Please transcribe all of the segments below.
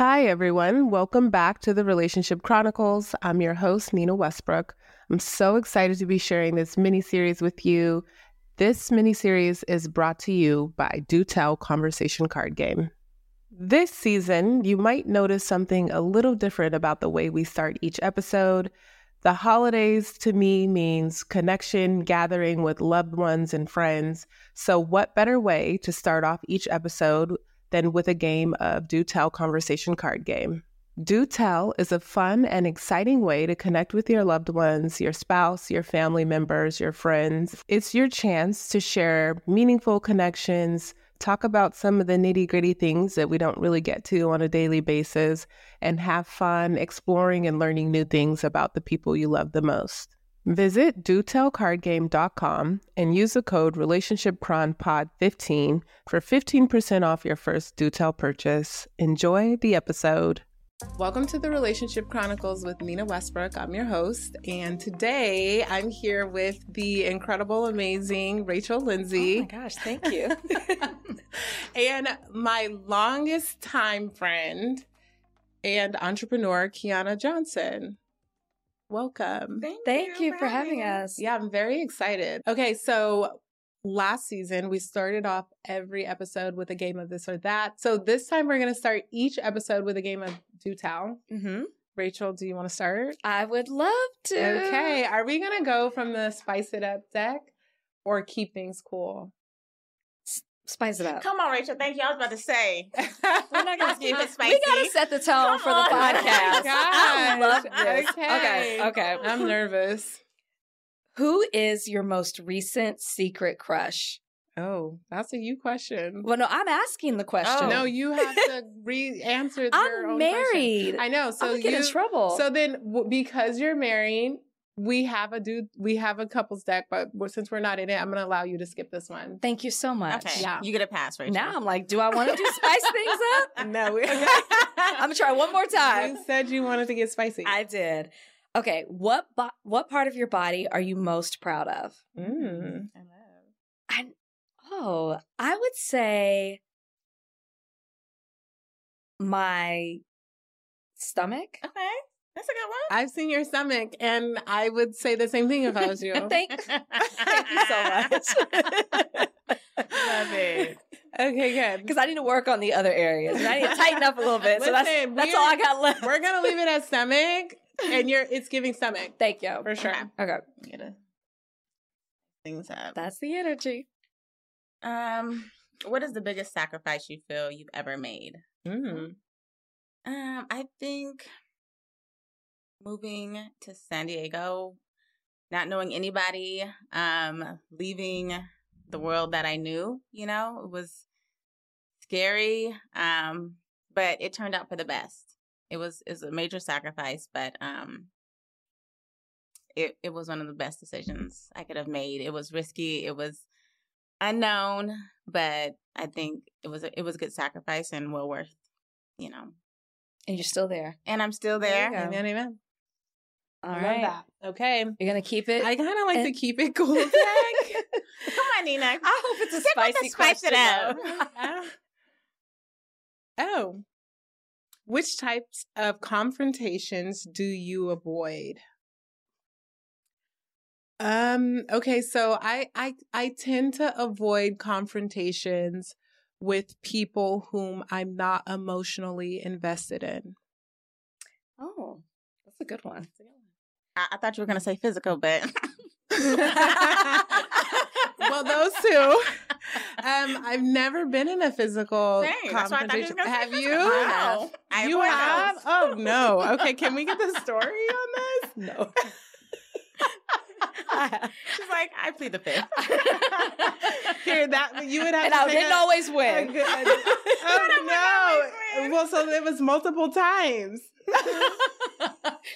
Hi, everyone. Welcome back to the Relationship Chronicles. I'm your host, Nina Westbrook. I'm so excited to be sharing this mini series with you. This mini series is brought to you by Do Tell Conversation Card Game. This season, you might notice something a little different about the way we start each episode. The holidays to me means connection, gathering with loved ones and friends. So, what better way to start off each episode than with a game of Do Tell Conversation Card Game? Do Tell is a fun and exciting way to connect with your loved ones, your spouse, your family members, your friends. It's your chance to share meaningful connections, talk about some of the nitty gritty things that we don't really get to on a daily basis, and have fun exploring and learning new things about the people you love the most. Visit DoTellCardGame.com and use the code RelationshipChronPod15 for 15% off your first Do Tell purchase. Enjoy the episode. Welcome to the Relationship Chronicles with Nina Westbrook. I'm your host, and today I'm here with the incredible, amazing Rachel Lindsay. Oh my gosh, thank you. and my longest time friend and entrepreneur, Keyonna Johnson. Welcome. Thank, thank you, you, for having us. Yeah, I'm very excited. Okay, so last season we started off every episode with a game of this or that. So this time we're going to start each episode with a game of do tell. Mm-hmm. Rachel, do you want to start? I would love to. Okay. Are we going to go from the spice it up deck or keep things cool? S- spice it up. Come on, Rachel. Thank you. I was about to say. We're not going to keep it spicy. We got to set the tone Come for the on. podcast. Oh I love this. Okay. Okay. Okay. I'm nervous. Who is your most recent secret crush? Oh, that's a you question. Well, no, I'm asking the question. Oh. No, you have to re-answer. I'm married. Question. I know. So I'm you in trouble. So then, w- because you're married, we have a dude. We have a couples deck, but since we're not in it, I'm going to allow you to skip this one. Thank you so much. Okay. Yeah, you get a pass, right now. I'm like, do I want to do spice things up? No, we- I'm gonna try one more time. You said you wanted to get spicy. I did. Okay, what bo- what part of your body are you most proud of? Mm. I know. I oh, I would say my stomach. Okay. That's a good one. I've seen your stomach, and I would say the same thing if I was you. thank, thank you so much. Love it. Okay, good. Because I need to work on the other areas. And I need to tighten up a little bit. Listen, so that's, that's all I got left. We're gonna leave it at stomach, and you're it's giving stomach. Thank you for sure. Okay. okay. things up. That's the energy. Um, what is the biggest sacrifice you feel you've ever made? Mm. Um, I think moving to San Diego, not knowing anybody, um, leaving the world that I knew, you know, it was scary. Um, but it turned out for the best. It was it was a major sacrifice, but um it it was one of the best decisions I could have made. It was risky, it was unknown, but I think it was a, it was a good sacrifice and well worth, you know. And you're still there. And I'm still there. there amen, amen. All I right. Okay. You're gonna keep it. I kind of like and... to keep it cool. Come on, Nina. I hope it's a spicy spice it up. oh. Which types of confrontations do you avoid? Um okay, so I I I tend to avoid confrontations with people whom I'm not emotionally invested in. Oh, that's a good one. I, I thought you were going to say physical, but well, those two. Um, I've never been in a physical Same. confrontation. Have you? No. you have? Oh no. Okay, can we get the story on this? No. She's like, I plead the fifth. Here, that you would have. And I didn't a, always win. A, a, oh no! Well, so it was multiple times.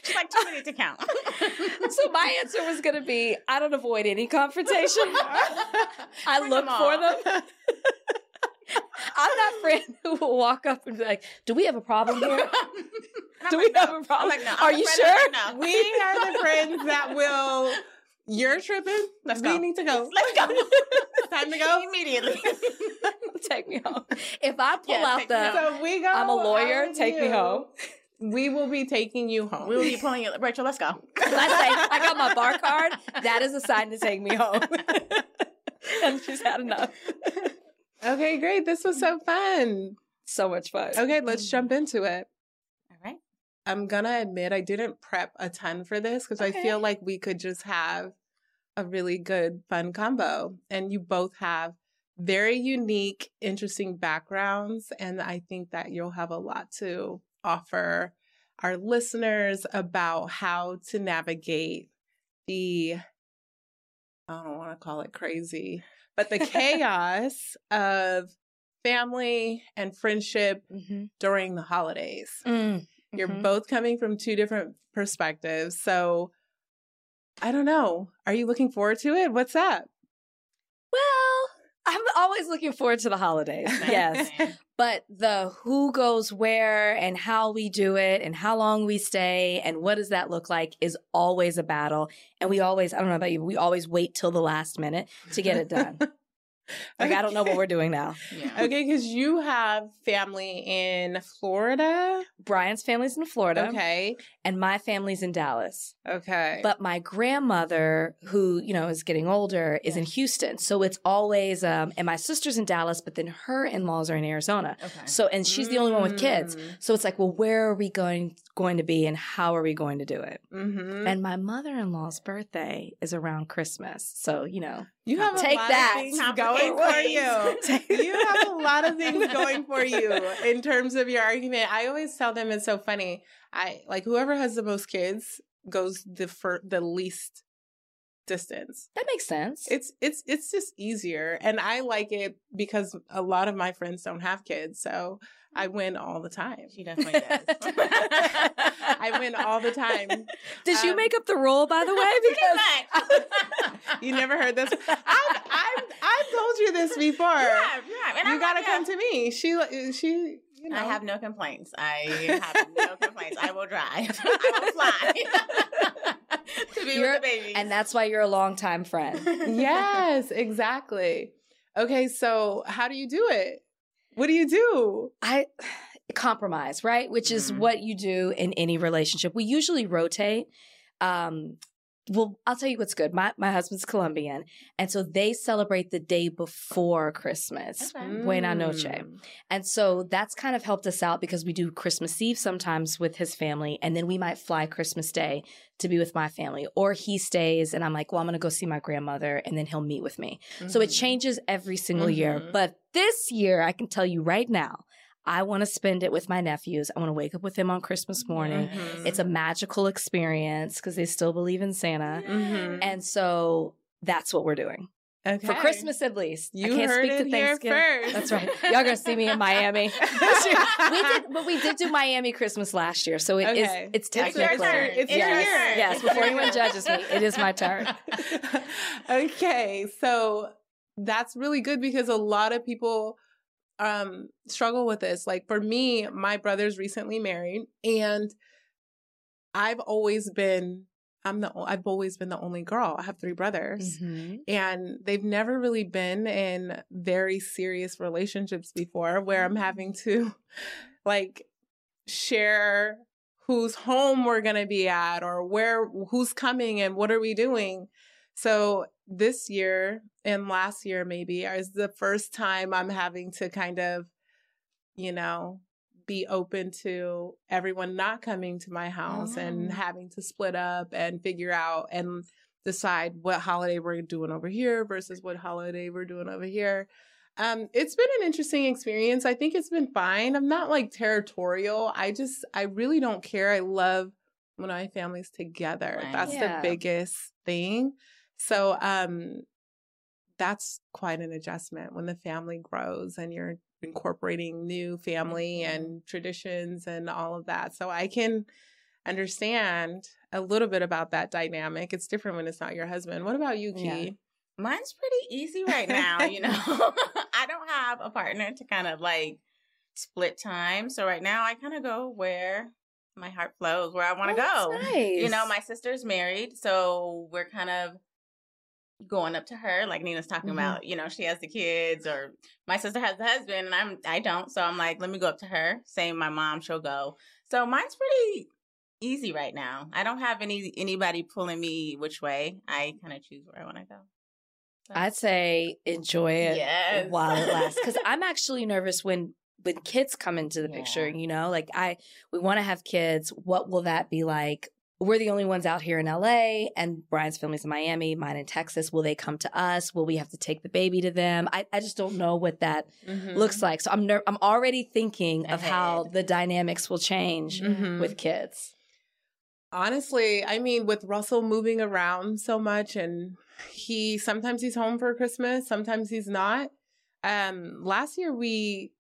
She's like, too many to count. so my answer was going to be I don't avoid any confrontation. I Bring look them for them. I'm that friend who will walk up and be like, "Do we have a problem here? Do we have a problem? Like, no. Are you sure? No. We are the friends that will. You're tripping. Let's we go. need to go. Let's go. Time to go immediately. take me home. If I pull Yeah, out the. So we go. I'm a lawyer, out with take me home. We will be taking you home. We will be pulling you. Rachel, let's go. I say, I got my bar card. That is a sign to take me home. and she's had enough. okay, great. This was so fun. So much fun. Okay, let's jump into it. I'm gonna admit I didn't prep a ton for this because I feel like we could just have a really good, fun combo. And you both have very unique, interesting backgrounds. And I think that you'll have a lot to offer our listeners about how to navigate the, I don't want to call it crazy, but the chaos of family and friendship Mm-hmm. during the holidays. You're Mhm. both coming from two different perspectives. So I don't know. Are you looking forward to it? What's up? Well, I'm always looking forward to the holidays. yes. But the who goes where and how we do it and how long we stay and what does that look like is always a battle. And we always, I don't know about you, we always wait till the last minute to get it done. like, I don't know what we're doing now. Yeah. Okay, because you have family in Florida. Bryan's family's in Florida Okay. And my family's in Dallas. Okay. But my grandmother, who, you know, is getting older, is in Houston. So it's always, um, and my sister's in Dallas, but then her in laws are in Arizona. Okay. So, and she's the only one with kids. So it's like, well, where are we going going to be and how are we going to do it? Mm-hmm. And my mother-in-law's birthday is around Christmas. So, you know, you have take a lot that. of things going for you. you have a lot of things going for you in terms of your argument. I always tell them it's so funny. I like whoever has the most kids goes the fir- the least distance. that makes sense. It's it's it's just easier, and I like it because a lot of my friends don't have kids, so I win all the time. She definitely does. I win all the time. Did you um, make up the rule, by the way? Because You never heard this? I've I've, I've told you this before. You have, you have. And you I'm gotta like, come yeah. to me. She she. You know. I have no complaints. I have no complaints. I will drive. I will fly to be You're- with the babies. and that's why you're a longtime friend. yes, exactly. Okay, so how do you do it? What do you do? I compromise, right? Which is Mhm. what you do in any relationship. We usually rotate. Um, well, I'll tell you what's good. My my husband's Colombian, and so they celebrate the day before Christmas. Okay. Buena noche. Mm. And so that's kind of helped us out because we do Christmas Eve sometimes with his family, and then we might fly Christmas Day to be with my family. Or he stays, and I'm like, well, I'm going to go see my grandmother, and then he'll meet with me. So it Mhm. changes every single year. Mhm. But this year, I can tell you right now, I want to spend it with my nephews. I want to wake up with them on Christmas morning. Mhm. It's a magical experience because they still believe in Santa. Mhm. And so that's what we're doing okay. for Christmas at least. You I can't heard speak it to Thanksgiving. first. That's right. Y'all gonna see me in Miami. we did, but we did do Miami Christmas last year, so it is. Okay. It's It's your technically. turn. It's your yes, turn. yes. Before anyone judges me, it is my turn. okay, so that's really good because a lot of people um struggle with this. Like for me, my brother's recently married and I've always been I'm the I've always been the only girl. I have three brothers. Mhm. And they've never really been in very serious relationships before where I'm having to like share whose home we're going to be at or where who's coming and what are we doing. So this year and last year maybe is the first time I'm having to kind of you know be open to everyone not coming to my house and Oh. having to split up and figure out and decide what holiday we're doing over here versus what holiday we're doing over here. Um, it's been an interesting experience. I think it's been fine. I'm not like territorial. I just, I really don't care. I love when my family's together. Right. That's Yeah. the biggest thing. So, um, that's quite an adjustment when the family grows and you're incorporating new family Mhm. and traditions and all of that. So I can understand a little bit about that dynamic. It's different when it's not your husband. What about you, Key? Yeah. Mine's pretty easy right now, you know. I don't have a partner to kind of like split time. So right now I kind of go where my heart flows, where I want to Oh, go. nice. You know, my sister's married, so we're kind of going up to her, like Nina's talking Mhm. about, you know, she has the kids or my sister has the husband and I'm I don't. So I'm like, let me go up to her. Same my mom, she'll go. So mine's pretty easy right now. I don't have any anybody pulling me which way. I kind of choose where I want to go. So- I'd say enjoy it Yes. while it lasts. Because I'm actually nervous when when kids come into the picture. You know, like I we want to have kids. What will that be like? We're the only ones out here in LA, and Bryan's family's in Miami, mine in Texas. Will they come to us? Will we have to take the baby to them? I, I just don't know what that Mhm. looks like. So I'm ner- I'm already thinking of how the dynamics will change Mhm. with kids. Honestly, I mean, with Russell moving around so much and he sometimes he's home for Christmas, sometimes he's not. Um, last year we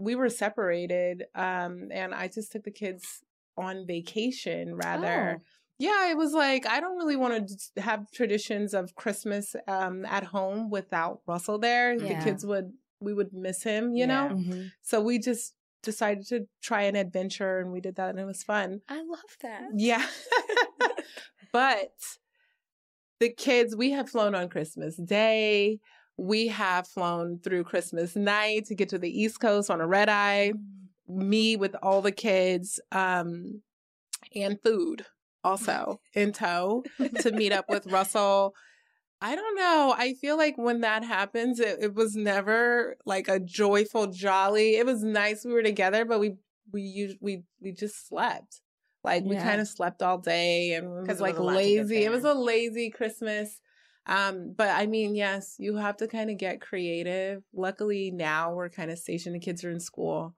we were separated, um, and I just took the kids on vacation rather. Oh. Yeah, it was like I don't really want to have traditions of Christmas um at home without Russell there. Yeah. The kids would we would miss him, you Yeah. know? Mhm. So we just decided to try an adventure and we did that and it was fun. I love that. Yeah. but the kids, we have flown on Christmas Day. We have flown through Christmas night to get to the East Coast on a red eye. Me with all the kids, um, and food also in tow to meet up with Russell. I don't know. I feel like when that happens, it, it was never like a joyful, jolly. It was nice we were together, but we we we we just slept. Like we kind of slept all day and it 'Cause was like was a lot to get lazy. It was a lazy Christmas. Um, but I mean, yes, you have to kind of get creative. Luckily now we're kind of stationed. The kids are in school,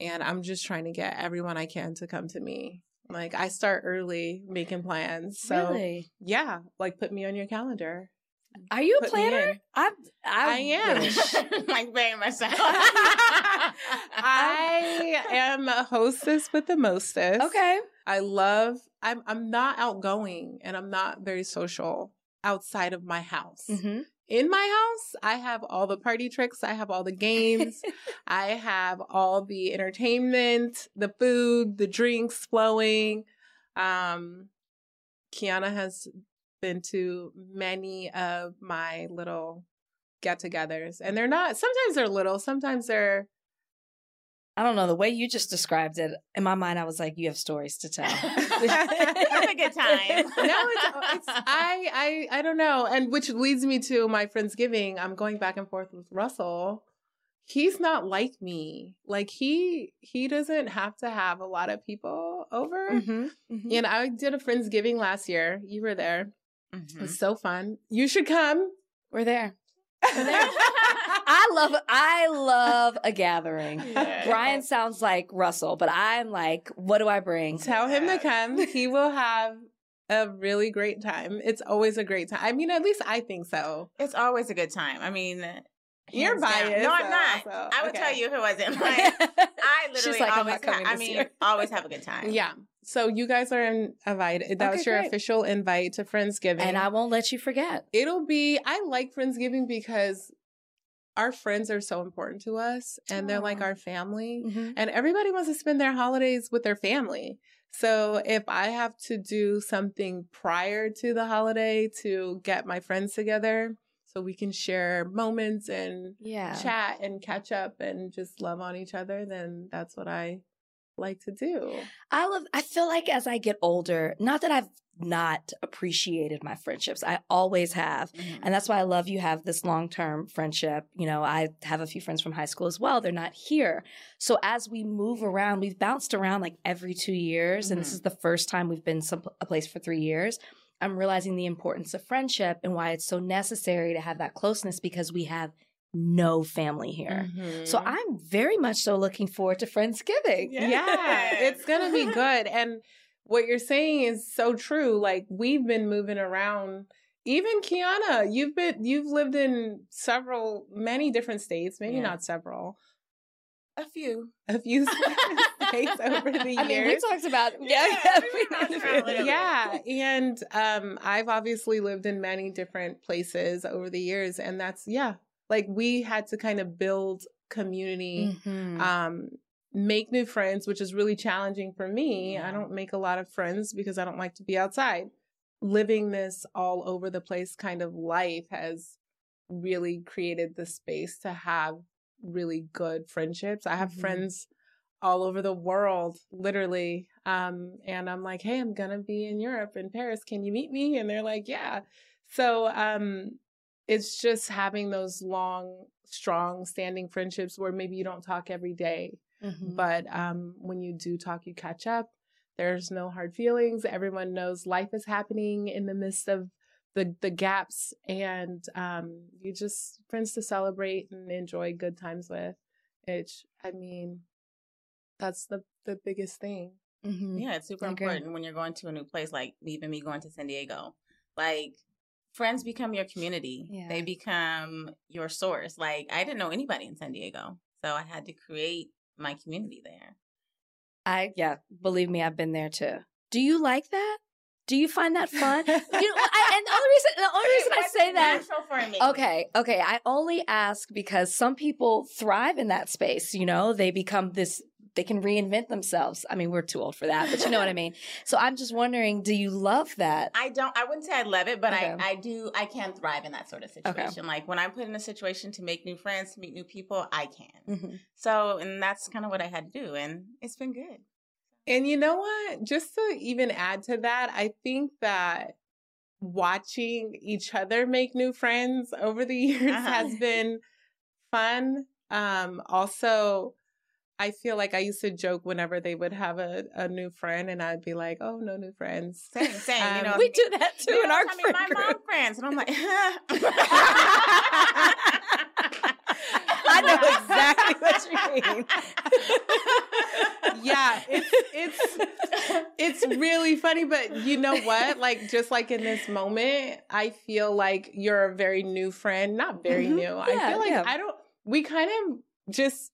and I'm just trying to get everyone I can to come to me. Like I start early making plans. So really? yeah, like put me on your calendar. Are you a Put me planner? I, I I am. like very myself. I am a hostess with the mostest. okay. I love I'm I'm not outgoing and I'm not very social outside of my house. Mm-hmm. In my house, I have all the party tricks, I have all the games, I have all the entertainment, the food, the drinks flowing. Um Keyonna has been to many of my little get-togethers and they're not sometimes they're little, sometimes they're I don't know. The way you just described it, in my mind, I was like, you have stories to tell. Have a good time. no, it's, it's I I I don't know, and which leads me to my friendsgiving. I'm going back and forth with Russell. He's not like me. Like he he doesn't have to have a lot of people over. Mhm, mhm. And I did a friendsgiving last year. You were there. It Mhm. was so fun. You should come. We're there. I love I love a gathering. Yeah. Bryan sounds like Russell, but I'm like, what do I bring? Tell him to come. He will have a really great time. It's always a great time. I mean, at least I think so. It's always a good time. I mean, You're hands down. biased, No, I'm not. I would Okay. tell you if it wasn't. Like, I literally like, always. ha- I mean, always have a good time. Yeah. So you guys are invited. That Okay, was your great. official invite to Friendsgiving. and I won't let you forget. It'll be, I like Friendsgiving because our friends are so important to us and they're like our family. Mhm. And everybody wants to spend their holidays with their family. So if I have to do something prior to the holiday to get my friends together so we can share moments and Yeah. chat and catch up and just love on each other, then that's what I like to do. I love I feel like as I get older, not that I've not appreciated my friendships. I always have. Mhm. And that's why I love you have this long term friendship. You know, I have a few friends from high school as well. They're not here. So as we move around, we've bounced around like every two years. And this Mhm. is the first time we've been some a place for three years. I'm realizing the importance of friendship and why it's so necessary to have that closeness because we have no family here. So Mhm. I'm very much so looking forward to Friendsgiving. Yeah. yeah, it's gonna be good. And what you're saying is so true. Like we've been moving around. Even Keyonna, you've been you've lived in several, many different states. Maybe Yeah. not several, A few. a few states over the years. I mean, we talked about Yeah, yeah, we bounced around a little bit. yeah and um i've obviously lived in many different places over the years and that's yeah like we had to kind of build community Mhm. um make new friends which is really challenging for me i don't make a lot of friends because i don't like to be outside living this all over the place kind of life has really created the space to have really good friendships. I have mm-hmm. friends all over the world, literally. Um, and I'm like, hey, I'm gonna be in Europe in Paris. Can you meet me? And they're like, yeah. So um, it's just having those long, strong, standing friendships where maybe you don't talk every day, mm-hmm. but um, when you do talk, you catch up. There's no hard feelings. Everyone knows life is happening in the midst of the the gaps, and um, you just friends to celebrate and enjoy good times with. Which I mean, that's the the biggest thing. Mm-hmm. Yeah, it's super important when you're going to a new place, like even me going to San Diego. Like friends become your community. Yeah. They become your source. Like I didn't know anybody in San Diego, so I had to create my community there. I yeah, believe me, I've been there too. Do you like that? Do you find that fun? you know, I, and the only reason the only reason I say that Okay, okay, I only ask because some people thrive in that space, you know, they become this they can reinvent themselves. I mean, we're too old for that, but you know what I mean. So I'm just wondering, do you love that? I don't. I wouldn't say I love it, but okay. I, I do. I can thrive in that sort of situation. Okay. Like when I'm put in a situation to make new friends, to meet new people, I can. Mm-hmm. So, and that's kind of what I had to do, and it's been good. And you know what? Just to even add to that, I think that watching each other make new friends over the years uh-huh. has been fun. Um, also I feel like I used to joke whenever they would have a, a new friend, and I'd be like, "Oh, no new friends." Same, same. Um, you know, we do that too in our I mean, my mom friends, and I'm like, I know exactly what you mean. yeah, it's it's it's really funny, but you know what? Like just like in this moment, I feel like you're a very new friend. Not very mm-hmm. new. Yeah, I feel like yeah. I don't. We kind of just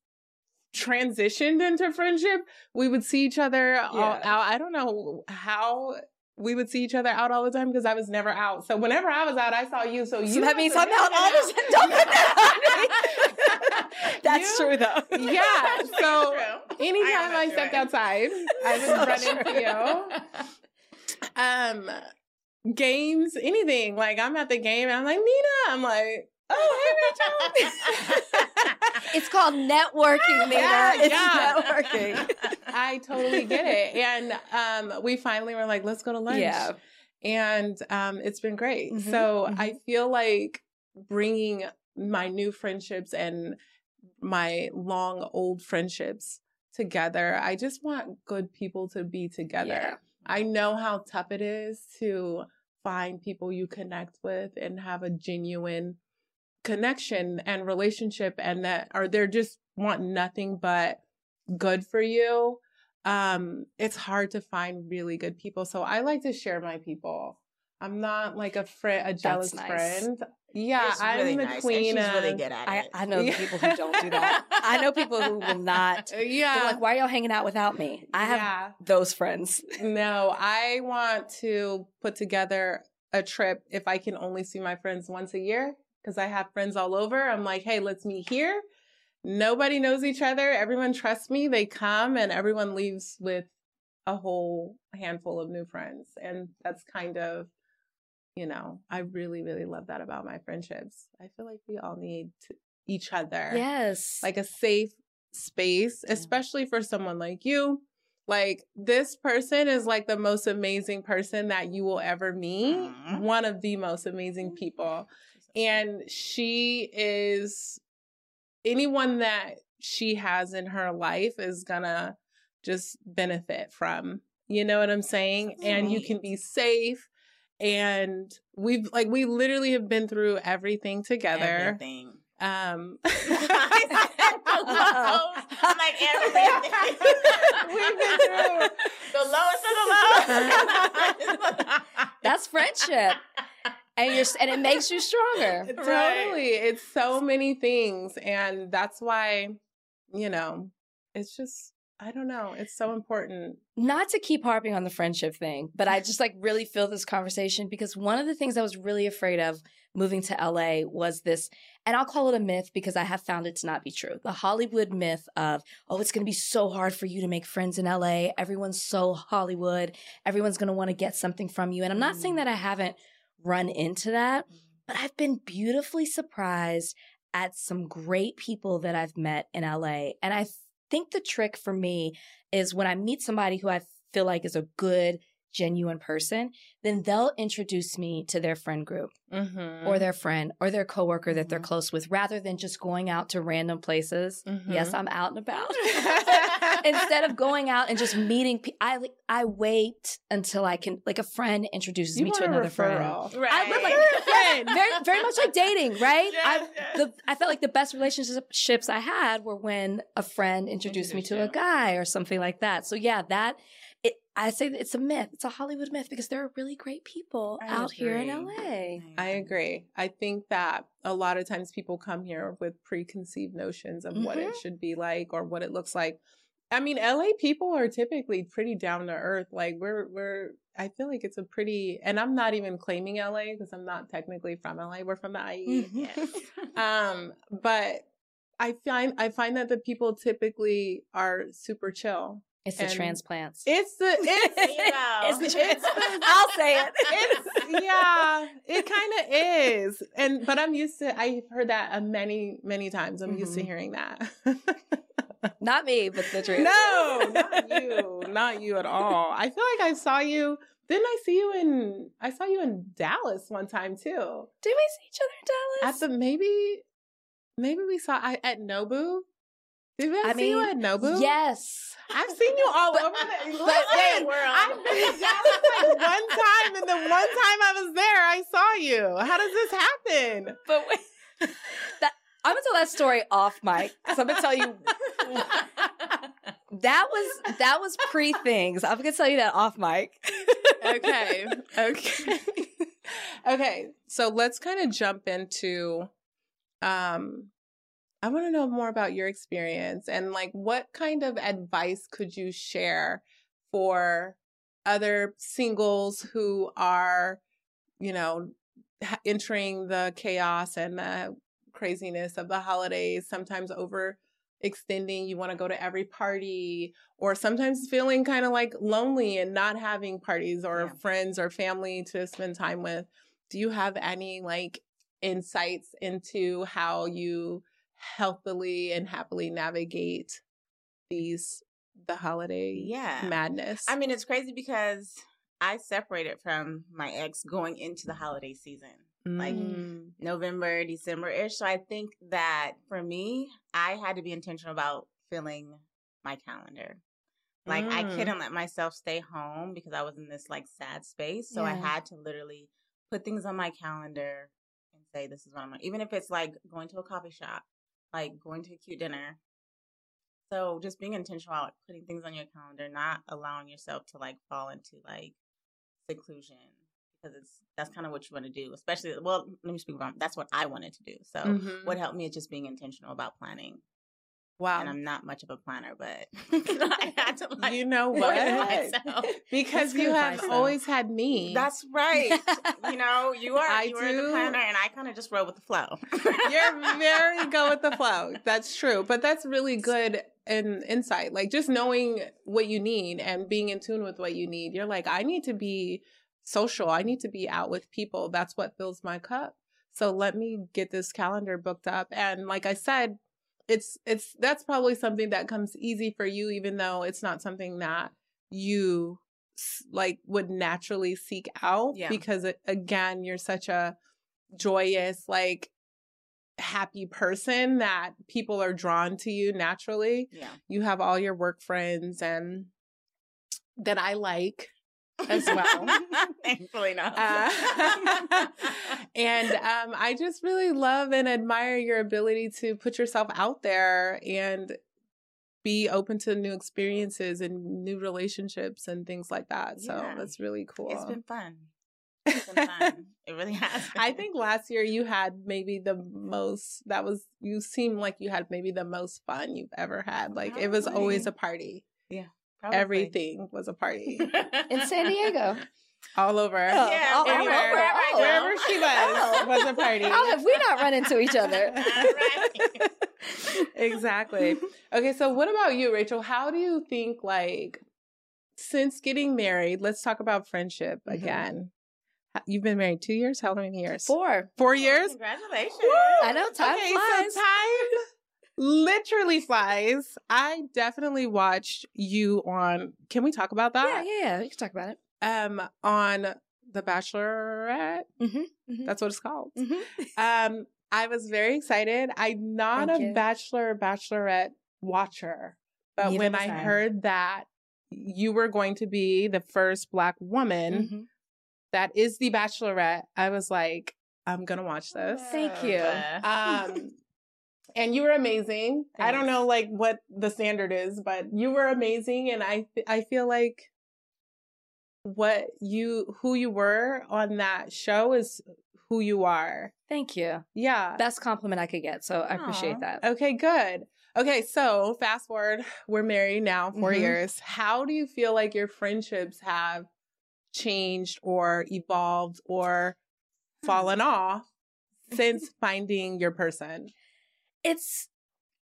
transitioned into friendship, we would see each other yeah. all out. I don't know how we would see each other out all the time because I was never out. So whenever I was out, I saw you. So you. So that means I'm out all the time. Don't put that on me. That's you, true, though. Yeah. So anytime I, I stepped right. outside, I would run into you. Um, games, anything. Like I'm at the game, and I'm like Nina. I'm like, oh, hey, Rachel. it's called networking, Nina. Yeah, it's yeah. networking. I totally get it. And um, we finally were like, let's go to lunch. Yeah. And um, it's been great. Mm-hmm, so mm-hmm. I feel like bringing my new friendships and my long old friendships together. I just want good people to be together. Yeah. I know how tough it is to find people you connect with and have a genuine connection and relationship and that or they're just want nothing but good for you um it's hard to find really good people so i like to share my people i'm not like a friend a jealous nice. friend yeah it's i'm really the nice. queen and she's really good at it. I, I know yeah. people who don't do that i know people who will not yeah like why are y'all hanging out without me i have yeah. those friends no i want to put together a trip if i can only see my friends once a year because I have friends all over. I'm like, hey, let's meet here. Nobody knows each other. Everyone trusts me. They come and everyone leaves with a whole handful of new friends. And that's kind of, you know, I really, really love that about my friendships. I feel like we all need to, each other. Yes. Like a safe space, especially for someone like you. Like this person is like the most amazing person that you will ever meet. One of the most amazing people and she is anyone that she has in her life is gonna just benefit from you know what i'm saying and you can be safe and we've like we literally have been through everything together everything. um I'm like everything. We've been through the lowest of the low. That's friendship and you're and it makes you stronger. Totally. It's so many things and that's why you know, it's just I don't know. It's so important. Not to keep harping on the friendship thing, but I just like really feel this conversation because one of the things I was really afraid of moving to LA was this, and I'll call it a myth because I have found it to not be true. The Hollywood myth of, oh, it's going to be so hard for you to make friends in LA. Everyone's so Hollywood. Everyone's going to want to get something from you. And I'm not saying mm. that I haven't run into that, mm. but I've been beautifully surprised at some great people that I've met in LA. And I think the trick for me is when I meet somebody who I feel like is a good, genuine person, then they'll introduce me to their friend group mm-hmm. or their friend or their coworker mm-hmm. that they're mm-hmm. close with rather than just going out to random places. Mm-hmm. Yes, I'm out and about. Instead of going out and just meeting people, I I wait until I can like a friend introduces you me to another friend. Right. I would like friend. Very very much like dating, right? Yes, I yes. The, I felt like the best relationships I had were when a friend introduced me to a guy or something like that. So yeah, that it, I say that it's a myth. It's a Hollywood myth because there are really great people I out agree. here in LA. I agree. I think that a lot of times people come here with preconceived notions of mm-hmm. what it mm-hmm. should be like or what it looks like. I mean, LA people are typically pretty down to earth. Like we're we're I feel like it's a pretty and I'm not even claiming LA because I'm not technically from LA. We're from the IE. Mm-hmm. um, but I find I find that the people typically are super chill. It's the transplants. It's the it's, it's, the, it's the, I'll say it. It's yeah, it kind of is. And but I'm used to I've heard that many many times. I'm mm-hmm. used to mm-hmm. hearing that. not me, but the truth. No, not you. Not you at all. I feel like I saw you didn't I see you in I saw you in Dallas one time too. Did we see each other in Dallas? At the maybe maybe we saw I, at Nobu. Did I, I see mean, you at Nobu? Yes. I've seen you all over the Listen, I've been to Dallas like one time, and the one time I was there, I saw you. How does this happen? But wait, that, I'm gonna tell that story off mic because I'm gonna tell you that was that was pre things. I'm gonna tell you that off mic. okay. Okay. okay. So let's kind of jump into um I want to know more about your experience and like what kind of advice could you share for other singles who are, you know, entering the chaos and the craziness of the holidays, sometimes over extending, you want to go to every party, or sometimes feeling kind of like lonely and not having parties or yeah. friends or family to spend time with. Do you have any like insights into how you healthily and happily navigate these the holiday yeah madness. I mean, it's crazy because I separated from my ex going into the holiday season, mm. like November, December ish. So I think that for me, I had to be intentional about filling my calendar. Like mm. I couldn't let myself stay home because I was in this like sad space. So yeah. I had to literally put things on my calendar and say, this is what I'm going even if it's like going to a coffee shop like going to a cute dinner. So just being intentional about putting things on your calendar, not allowing yourself to like fall into like seclusion because it's that's kind of what you want to do. Especially, well, let me speak about that's what I wanted to do. So mm-hmm. what helped me is just being intentional about planning. Wow. And I'm not much of a planner, but I had to like You know what? because you have always had me. That's right. you know, you are I you do. are the planner and I kind of just roll with the flow. You're very go with the flow. That's true. But that's really good and insight. Like just knowing what you need and being in tune with what you need. You're like, I need to be social. I need to be out with people. That's what fills my cup. So let me get this calendar booked up. And like I said, it's it's that's probably something that comes easy for you even though it's not something that you like would naturally seek out yeah. because it, again you're such a joyous like happy person that people are drawn to you naturally. Yeah. You have all your work friends and that i like as well. Thankfully not. Uh, and um, I just really love and admire your ability to put yourself out there and be open to new experiences and new relationships and things like that. So yeah. that's really cool. It's been fun. been fun. It really has. I think last year you had maybe the most. That was you seemed like you had maybe the most fun you've ever had. Like it was always a party. Yeah, Probably. Everything was a party in San Diego. All over. Oh, yeah, all, anywhere, all wherever, wherever she was oh. was a party. How have we not run into each other? exactly. Okay, so what about you, Rachel? How do you think like since getting married, let's talk about friendship mm-hmm. again. You've been married two years? How many years? Four. Four years? Congratulations. I know time okay, flies. So time literally flies. I definitely watched you on can we talk about that? Yeah, yeah, yeah. We can talk about it. Um on The Bachelorette. Mm-hmm, mm-hmm. That's what it's called. Mm-hmm. Um I was very excited. I'm not Thank a you. Bachelor Bachelorette watcher. But Neither when I, I heard that you were going to be the first black woman mm-hmm. that is the bachelorette i was like i'm gonna watch this thank you um and you were amazing Thanks. i don't know like what the standard is but you were amazing and i i feel like what you who you were on that show is who you are thank you yeah best compliment i could get so i appreciate that okay good Okay, so fast forward, we're married now 4 mm-hmm. years. How do you feel like your friendships have changed or evolved or fallen hmm. off since finding your person? It's,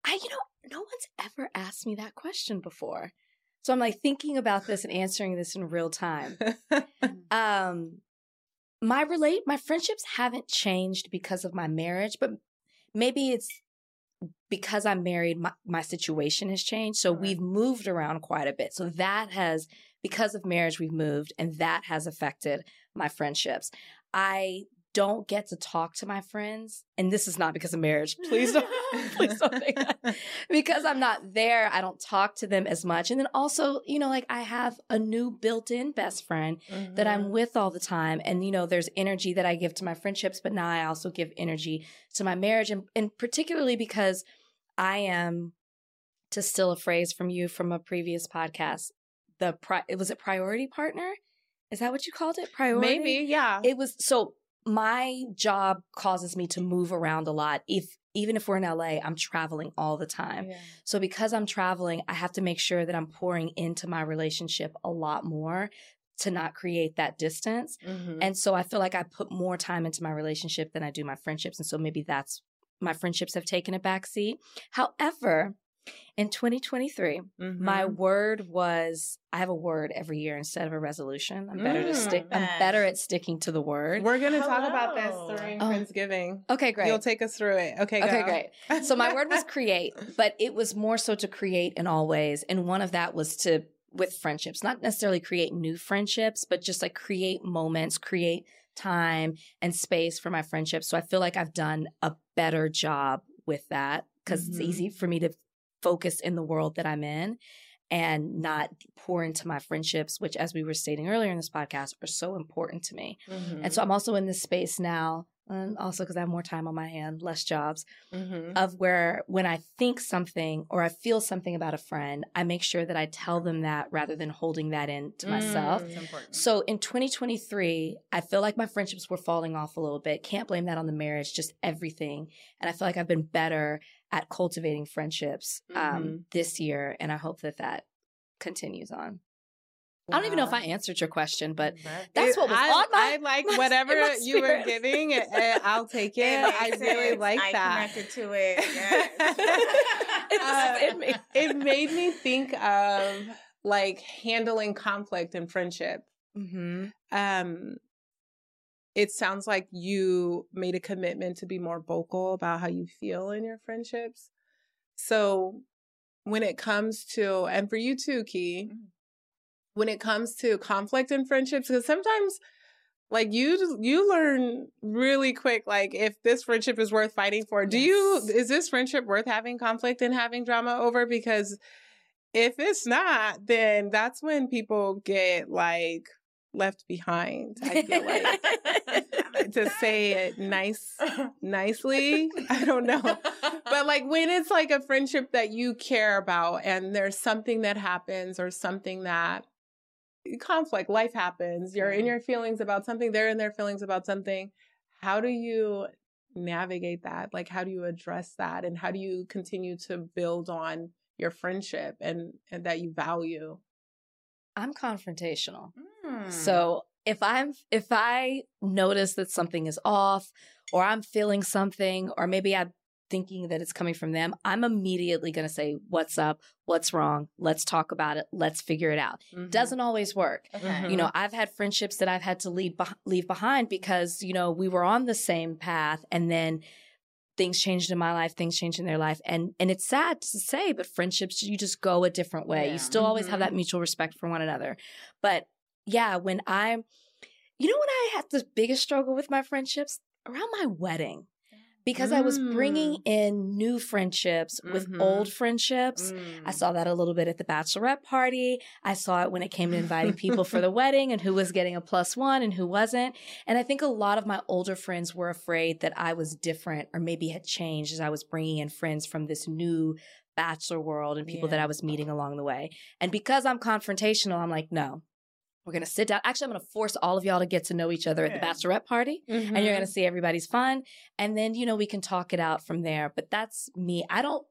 I, you know, no one's ever asked me that question before. So I'm like thinking about this and answering this in real time. um, my relate, my friendships haven't changed because of my marriage, but maybe it's because I'm married, my, my situation has changed. So right. we've moved around quite a bit. So that has, because of marriage, we've moved and that has affected my friendships. I don't get to talk to my friends, and this is not because of marriage. Please don't, please don't think that. Because I'm not there, I don't talk to them as much. And then also, you know, like I have a new built-in best friend mm-hmm. that I'm mm-hmm. with all the time, and you know, there's energy that I give to my friendships, but now I also give energy to my marriage, and, and particularly because I am, to steal a phrase from you from a previous podcast, the pri- was it priority partner? Is that what you called it? Priority? Maybe, yeah. It was so my job causes me to move around a lot. If even if we're in LA, I'm traveling all the time. Yeah. So because I'm traveling, I have to make sure that I'm pouring into my relationship a lot more to not create that distance. Mm-hmm. And so I feel like I put more time into my relationship than I do my friendships. And so maybe that's my friendships have taken a back seat. However, in 2023, mm-hmm. my word was I have a word every year instead of a resolution. I'm better mm, to stick I'm better at sticking to the word. We're going to talk about this during oh. Friendsgiving. Okay, great. You'll take us through it. Okay, Okay, great. So my word was create, but it was more so to create in all ways and one of that was to with friendships, not necessarily create new friendships, but just like create moments, create time and space for my friendships. So I feel like I've done a better job with that because mm-hmm. it's easy for me to focus in the world that I'm in and not pour into my friendships, which, as we were stating earlier in this podcast, are so important to me. Mm-hmm. And so I'm also in this space now, and also because I have more time on my hand, less jobs, mm-hmm. of where when I think something or I feel something about a friend, I make sure that I tell them that rather than holding that in to myself. Mm, so in 2023, I feel like my friendships were falling off a little bit. Can't blame that on the marriage, just everything. And I feel like I've been better at cultivating friendships um, mm-hmm. this year, and I hope that that continues on. Wow. I don't even know if I answered your question, but that's what was I, on my. I like my, whatever you were giving. Uh, I'll take it. it I really like that. I that. connected to it. Yes. it, uh, it, made, it made me think of like handling conflict and friendship. Mm-hmm. Um, it sounds like you made a commitment to be more vocal about how you feel in your friendships. So when it comes to, and for you too, Key, mm-hmm. when it comes to conflict in friendships, because sometimes like you you learn really quick like if this friendship is worth fighting for do yes. you is this friendship worth having conflict and having drama over because if it's not then that's when people get like left behind. I feel like to say it nice, nicely. I don't know, but like when it's like a friendship that you care about, and there's something that happens or something that conflict, life happens. You're in your feelings about something, they're in their feelings about something. How do you navigate that? Like how do you address that and how do you continue to build on your friendship and and that you value? I'm confrontational. Mm. So if I'm if I notice that something is off or I'm feeling something or maybe I'm thinking that it's coming from them, I'm immediately going to say what's up, what's wrong, let's talk about it, let's figure it out. Mhm. Doesn't always work. Okay. You know, I've had friendships that I've had to leave leave behind because, you know, we were on the same path and then things changed in my life, things changed in their life. And and it's sad to say, but friendships you just go a different way. Yeah. You still always have Mhm. that mutual respect for one another. But yeah, when I'm you know when I had the biggest struggle with my friendships around my wedding because I was bringing in new friendships with Mhm. old friendships. Mm. I saw that a little bit at the bachelorette party. I saw it when it came to inviting people for the wedding and who was getting a plus one and who wasn't. And I think a lot of my older friends were afraid that I was different or maybe had changed as I was bringing in friends from this new bachelor world and people that I was meeting along the way. And because I'm confrontational, I'm like, no, we're going to sit down. Actually, I'm going to force all of y'all to get to know each other at the bachelorette party and Mm-hmm. you're going to see everybody's fun. And then, you know, we can talk it out from there. But that's me. I don't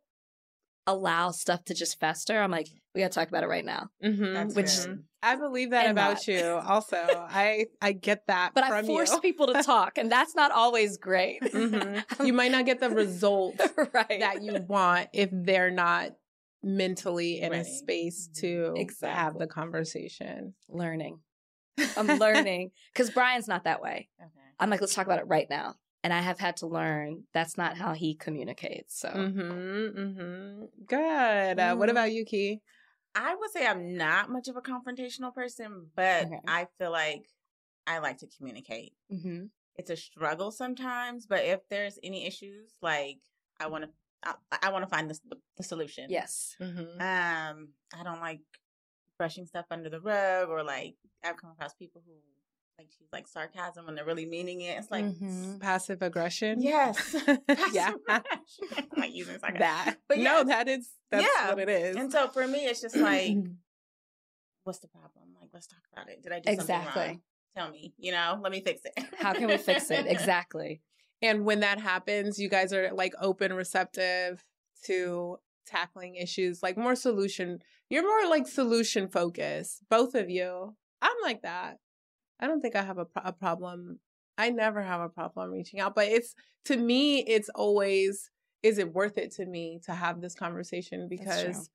allow stuff to just fester. I'm like, we got to talk about it right now. Mhm. That's which- good. I believe that about not. you. Also, I I get that But from I force you. people to talk, and that's not always great. Mhm. You might not get the result right. that you want if they're not mentally in a space to have the conversation. learning. I'm learning because Bryan's not that way. Okay. I'm like, let's talk about it right now. And I have had to learn that's not how he communicates. So Mm-hmm, mm-hmm. Good. Uh, what Mhm. about you, Key? I would say I'm not much of a confrontational person, but Okay. I feel like I like to communicate. Mhm. It's a struggle sometimes, but if there's any issues, like I want to, I, I want to find the, the solution. yes. Mm-hmm. Um, I don't like brushing stuff under the rug or like I've come across people who like use like sarcasm when they're really meaning it. It's like Mhm. Passive aggression. yes, yeah. I'm like using sarcasm. that. But no, that is that's Yeah. what it is. And so for me, it's just like, what's the problem? Like, let's talk about it. Did I do something Exactly. wrong? Tell me. You know, let me fix it. How can we fix it? Exactly. And when that happens, you guys are like open, receptive to tackling issues, like more solution. You're more like solution focused, both of you. I'm like that. I don't think I have a, a problem. I never have a problem reaching out, but it's to me, it's always, is it worth it to me to have this conversation? Because,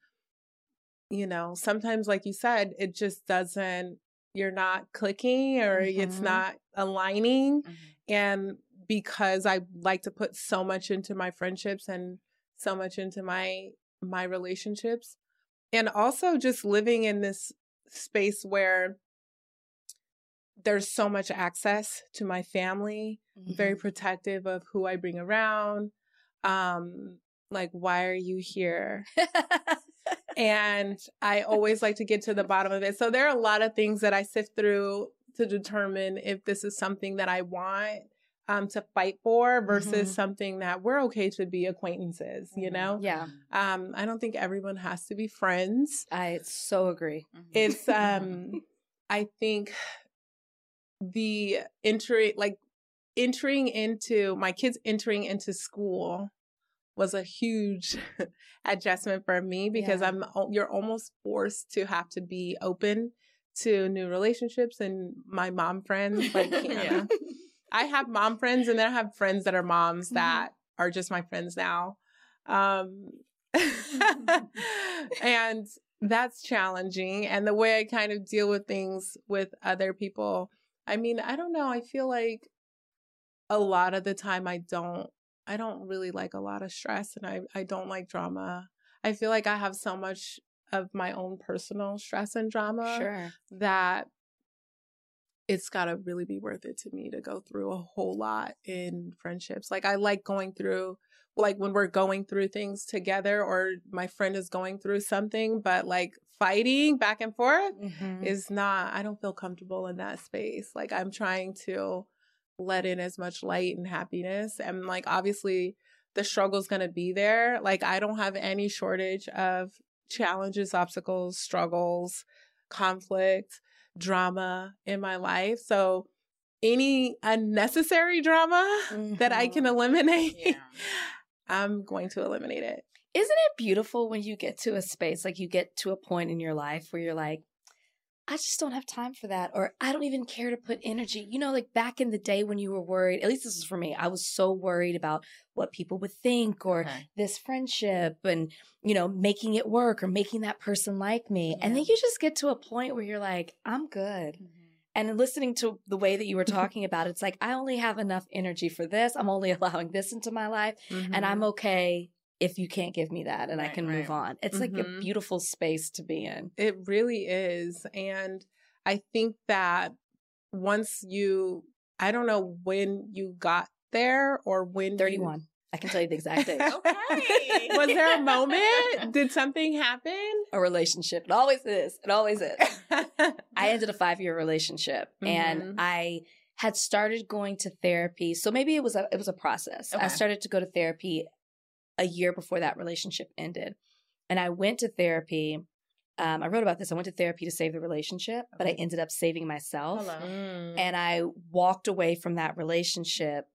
you know, sometimes, like you said, it just doesn't, you're not clicking or it's Mhm. not aligning Mhm. and because i like to put so much into my friendships and so much into my my relationships and also just living in this space where there's so much access to my family Mm-hmm. very protective of who i bring around um like why are you here and I always like to get to the bottom of it. So there are a lot of things that I sift through to determine if this is something that I want um, to fight for versus Mhm. something that we're okay to be acquaintances. You Mhm. know, yeah, um, I don't think everyone has to be friends. I so agree. Mhm. It's um, I think the entry like entering into my kids entering into school was a huge adjustment for me because Yeah. I'm you're almost forced to have to be open to new relationships and my mom friends like Yeah. I have mom friends and then I have friends that are moms Mhm. that are just my friends now. Um and that's challenging and the way I kind of deal with things with other people. I mean, I don't know, I feel like a lot of the time I don't I don't really like a lot of stress and I I don't like drama. I feel like I have so much of my own personal stress and drama Sure. that it's got to really be worth it to me to go through a whole lot in friendships. Like I like going through like when we're going through things together or my friend is going through something, but like fighting back and forth Mhm. is not I don't feel comfortable in that space. Like I'm trying to let in as much light and happiness and like obviously the struggle's going to be there. Like I don't have any shortage of challenges, obstacles, struggles, conflict drama in my life. So any unnecessary drama mm-hmm. that I can mm-hmm. eliminate, yeah. I'm going to eliminate it. Isn't it beautiful when you get to a space, like you get to a point in your life where you're like, I just don't have time for that. Or I don't even care to put energy. You know, like back in the day when you were worried, at least this is for me, I was so worried about what people would think or okay. this friendship and, you know, making it work or making that person like me. Yeah. And then you just get to a point where you're like, I'm good. Mm-hmm. And listening to the way that you were talking about it, it's like, I only have enough energy for this. I'm only allowing this into my life. Mm-hmm. And I'm mm-hmm. okay if you can't give me that and right, I can right. move on. It's mm-hmm. like a mm-hmm. beautiful space to be in. It really is. And I think that once you, I don't know when you got there or when 31. You... I can tell you the exact date. okay. Was there a moment? Did something happen? A relationship. It always is. It always is. I ended a five year relationship mm-hmm. and I had started going to therapy. So maybe it was a it was a process. Okay. I started to go to therapy a year before that relationship ended. And I went to therapy. Um, I wrote about this. I went to therapy to save the relationship, but I ended up saving myself. Mm. And I walked away from that relationship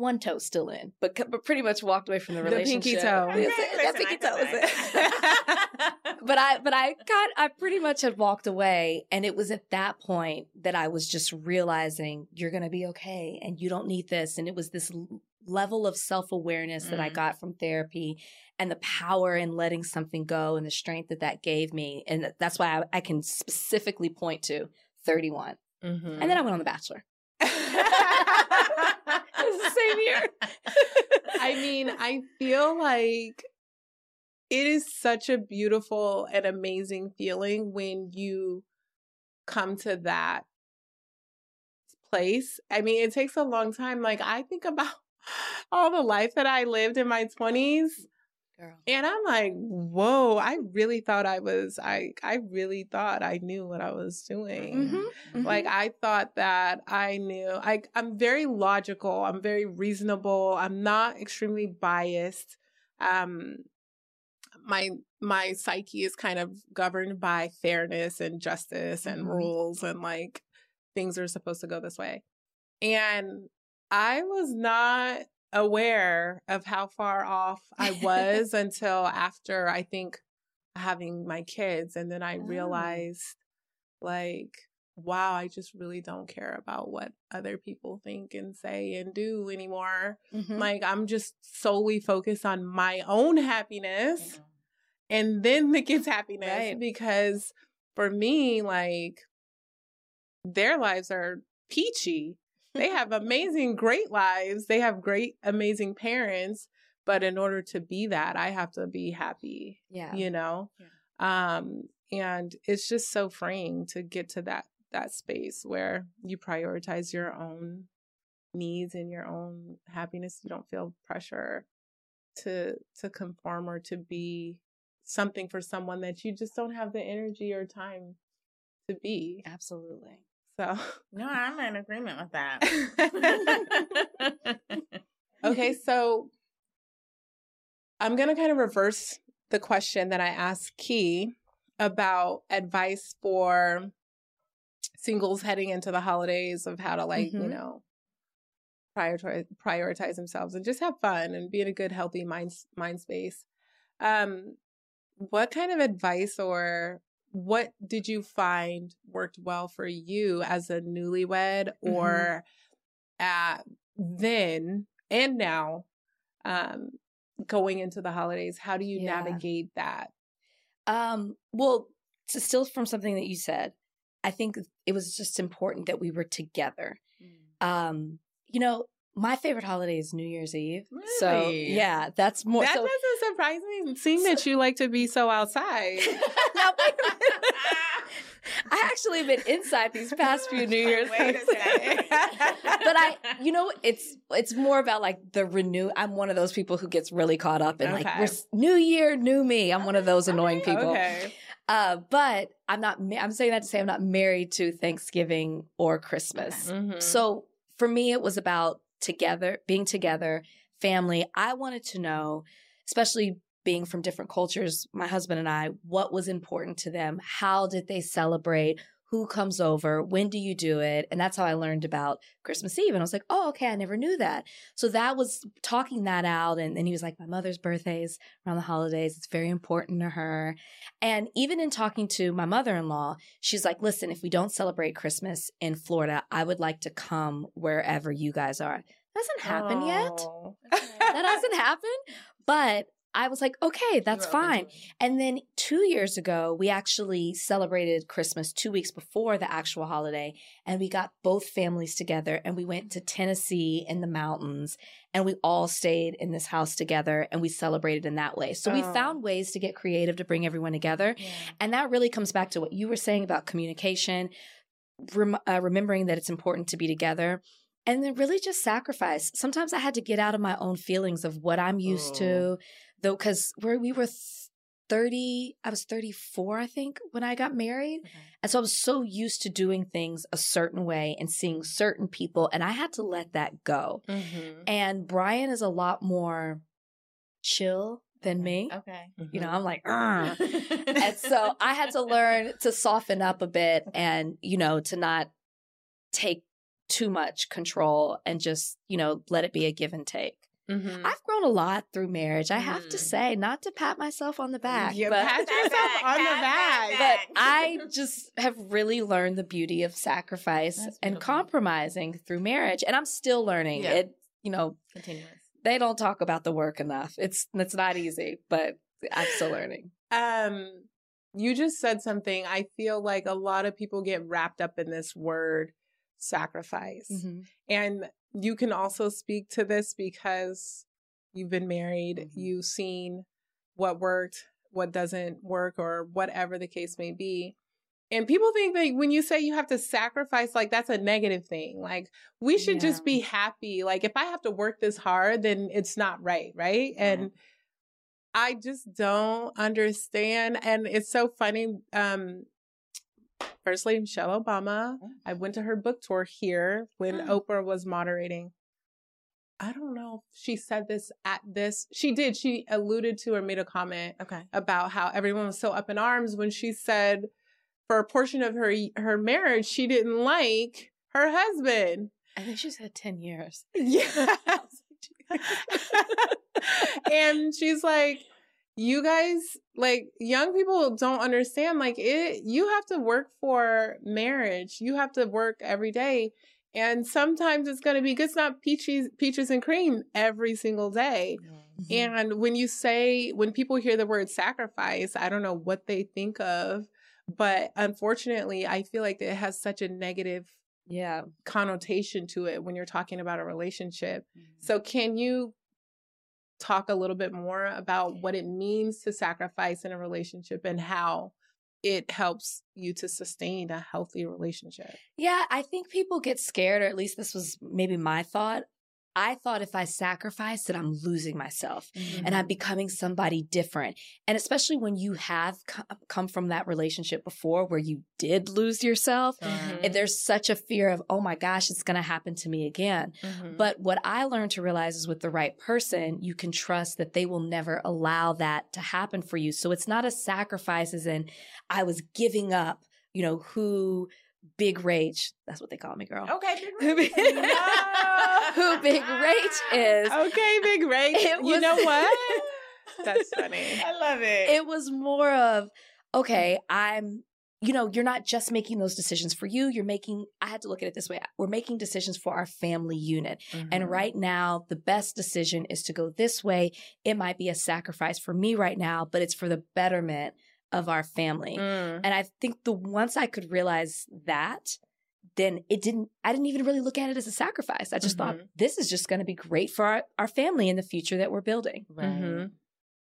one toe still in, but but pretty much walked away from the relationship. The pinky toe. Okay, that pinky toe was it. but I but I got I pretty much had walked away, and it was at that point that I was just realizing you're gonna be okay, and you don't need this, and it was this level of self awareness mm. that I mm. got from therapy and the power in letting something go and the strength that that gave me. And that's why I, I can specifically point to 31. Mm-hmm. And then I went on The Bachelor. it was the same year. I mean, I feel like it is such a beautiful and amazing feeling when you come to that place. I mean, it takes a long time. Like, I think about all the life that I lived in my 20s. Girl. And I'm like, whoa, I really thought I was I I really thought I knew what I was doing. Mm-hmm, mm-hmm. Like I thought that I knew. I I'm very logical, I'm very reasonable, I'm not extremely biased. Um my my psyche is kind of governed by fairness and justice and mm-hmm. rules and like things are supposed to go this way. And I was not aware of how far off I was until after I think having my kids. And then I oh. realized, like, wow, I just really don't care about what other people think and say and do anymore. Mm-hmm. Like, I'm just solely focused on my own happiness mm-hmm. and then the kids' happiness. Right. Because for me, like, their lives are peachy they have amazing, great lives. They have great, amazing parents. But in order to be that, I have to be happy. Yeah. You know? Yeah. Um, and it's just so freeing to get to that that space where you prioritize your own needs and your own happiness. You don't feel pressure to to conform or to be something for someone that you just don't have the energy or time to be. Absolutely. So no, I'm in agreement with that. okay, so I'm gonna kind of reverse the question that I asked Key about advice for singles heading into the holidays of how to like, mm-hmm. you know, prioritize prioritize themselves and just have fun and be in a good, healthy mind mind space. Um, what kind of advice or what did you find worked well for you as a newlywed mm-hmm. or mm-hmm. at then and now um going into the holidays how do you yeah. navigate that um well to still from something that you said i think it was just important that we were together mm. um you know my favorite holiday is New Year's Eve. Really? So yeah, that's more. That so, doesn't me. Seeing that you like to be so outside. now, I actually have been inside these past few New Year's. Wait a second. but I, you know, it's it's more about like the renew. I'm one of those people who gets really caught up in okay. like New Year, new me. I'm one of those annoying people. Okay. Uh, but I'm not. I'm saying that to say I'm not married to Thanksgiving or Christmas. Mm-hmm. So for me, it was about together, being together, family. I wanted to know, especially being from different cultures, my husband and I, what was important to them? How did they celebrate? who comes over, when do you do it? And that's how I learned about Christmas Eve. And I was like, oh, okay, I never knew that. So that was talking that out. And then he was like, my mother's birthdays around the holidays. It's very important to her. And even in talking to my mother in law, she's like, listen, if we don't celebrate Christmas in Florida, I would like to come wherever you guys are. That hasn't happened Oh. yet. That hasn't happened. But I was like, okay, that's You were open fine. And then two years ago, we actually celebrated Christmas two weeks before the actual holiday. And we got both families together and we went to Tennessee in the mountains and we all stayed in this house together and we celebrated in that way. So we Oh. found ways to get creative to bring everyone together. And that really comes back to what you were saying about communication, rem- uh, remembering that it's important to be together. And then really just sacrifice. Sometimes I had to get out of my own feelings of what I'm used to, though, because we we were th- 30, I was 34, I think, when I got married. Okay. And so I was so used to doing things a certain way and seeing certain people, and I had to let that go. Mhm. And Bryan is a lot more chill than me. Okay. You know, I'm like, and so I had to learn to soften up a bit and, you know, to not take too much control and just, you know, let it be a give and take. Mhm. I've grown a lot through marriage. I have to Mm. say, not to pat myself on the back, Yeah, but, pat Pat yourself back, on the back. back. but I just have really learned the beauty of sacrifice and compromising through marriage. And I'm still learning Yeah. it. You know, Continuous. they don't talk about the work enough. It's it's not easy, but I'm still learning. Um, you just said something. I feel like a lot of people get wrapped up in this word sacrifice. Mm-hmm. And you can also speak to this because you've been married, Mhm. you've seen what worked, what doesn't work, or whatever the case may be. And people think that when you say you have to sacrifice, like that's a negative thing. Like we should just be happy. Like if I have to work this hard, then it's not right, right? And I just don't understand. And it's so funny. Um, First Lady Michelle Obama, I went to her book tour here when Oh. Oprah was moderating. I don't know if she said this at this. She did. She alluded to or made a comment Okay. about how everyone was so up in arms when she said for a portion of her her marriage she didn't like her husband. I think she said 10 years. Yeah. and she's like, you guys, like, young people don't understand. Like, it, you have to work for marriage. You have to work every day. And sometimes it's going to be good. It's not peaches, peaches and cream every single day. Mm-hmm. And when you say, when people hear the word sacrifice, I don't know what they think of. But unfortunately, I feel like it has such a negative Yeah. connotation to it when you're talking about a relationship. Mm-hmm. So, can you talk a little bit more about what it means to sacrifice in a relationship and how it helps you to sustain a healthy relationship? Yeah, I think people get scared, or at least this was maybe my thought. I thought if I sacrifice, that I'm losing myself and I'm becoming somebody different. And especially when you have co- come from that relationship before where you did lose yourself, Mhm. and there's such a fear of, oh my gosh, it's going to happen to me again. Mhm. But what I learned to realize is with the right person, you can trust that they will never allow that to happen for you. So it's not a sacrifice as in I was giving up, you know, who Big Rage, that's what they call me, girl. Okay. Who Big, who Big Rage is. okay, Big Rage. It you know what? That's funny. I love it. It was more of, okay, I'm, you know, you're not just making those decisions for you. You're making, I had to look at it this way. We're making decisions for our family unit. And Mhm. right now, the best decision is to go this way. It might be a sacrifice for me right now, but it's for the betterment of our family. Mm. And I think the once I could realize that, then it didn't, I didn't even really look at it as a sacrifice. I just thought, Mhm. this is just going to be great for our, our family in the future that we're building. Right. Mhm.